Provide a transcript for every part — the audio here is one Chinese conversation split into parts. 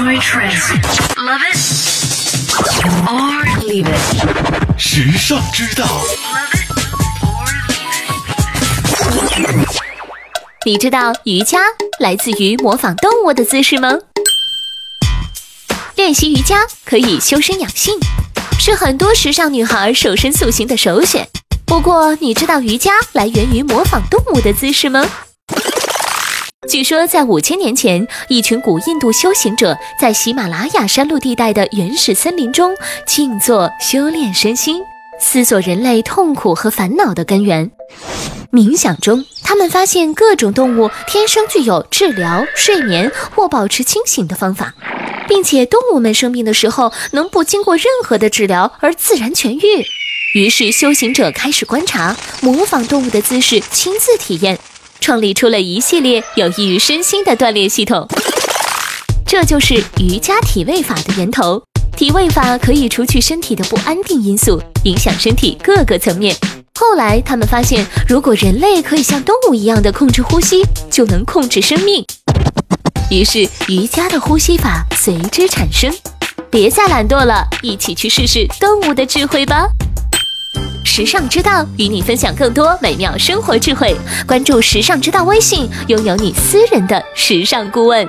Enjoy trends. Love it or leave it. 时尚之道.你知道瑜伽来自于模仿动物的姿势吗？练习瑜伽可以修身养性，是很多时尚女孩瘦身塑形的首选。不过，你知道瑜伽来源于模仿动物的姿势吗？据说，在五千年前，一群古印度修行者在喜马拉雅山麓地带的原始森林中静坐修炼身心，思索人类痛苦和烦恼的根源。冥想中，他们发现各种动物天生具有治疗、睡眠或保持清醒的方法，并且动物们生病的时候能不经过任何的治疗而自然痊愈。于是，修行者开始观察、模仿动物的姿势，亲自体验，创立出了一系列有益于身心的锻炼系统。这就是瑜伽体位法的源头。体位法可以除去身体的不安定因素，影响身体各个层面。后来，他们发现，如果人类可以像动物一样的控制呼吸，就能控制生命。于是，瑜伽的呼吸法随之产生。别再懒惰了，一起去试试动物的智慧吧！时尚之道与你分享更多美妙生活智慧。关注“时尚之道”微信，拥有你私人的时尚顾问。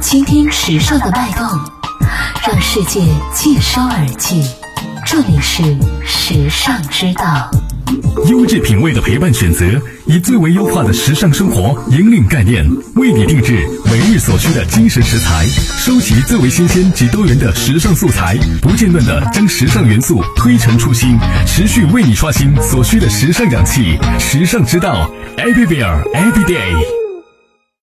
倾听时尚的脉动，让世界尽收耳际。这里是时尚之道。优质品味的陪伴选择，以最为优化的时尚生活引领概念，为你定制每日所需的精神食材，收集最为新鲜及多元的时尚素材，不间断的将时尚元素推陈出新，持续为你刷新所需的时尚氧气。时尚之道，Everywhere Every Day。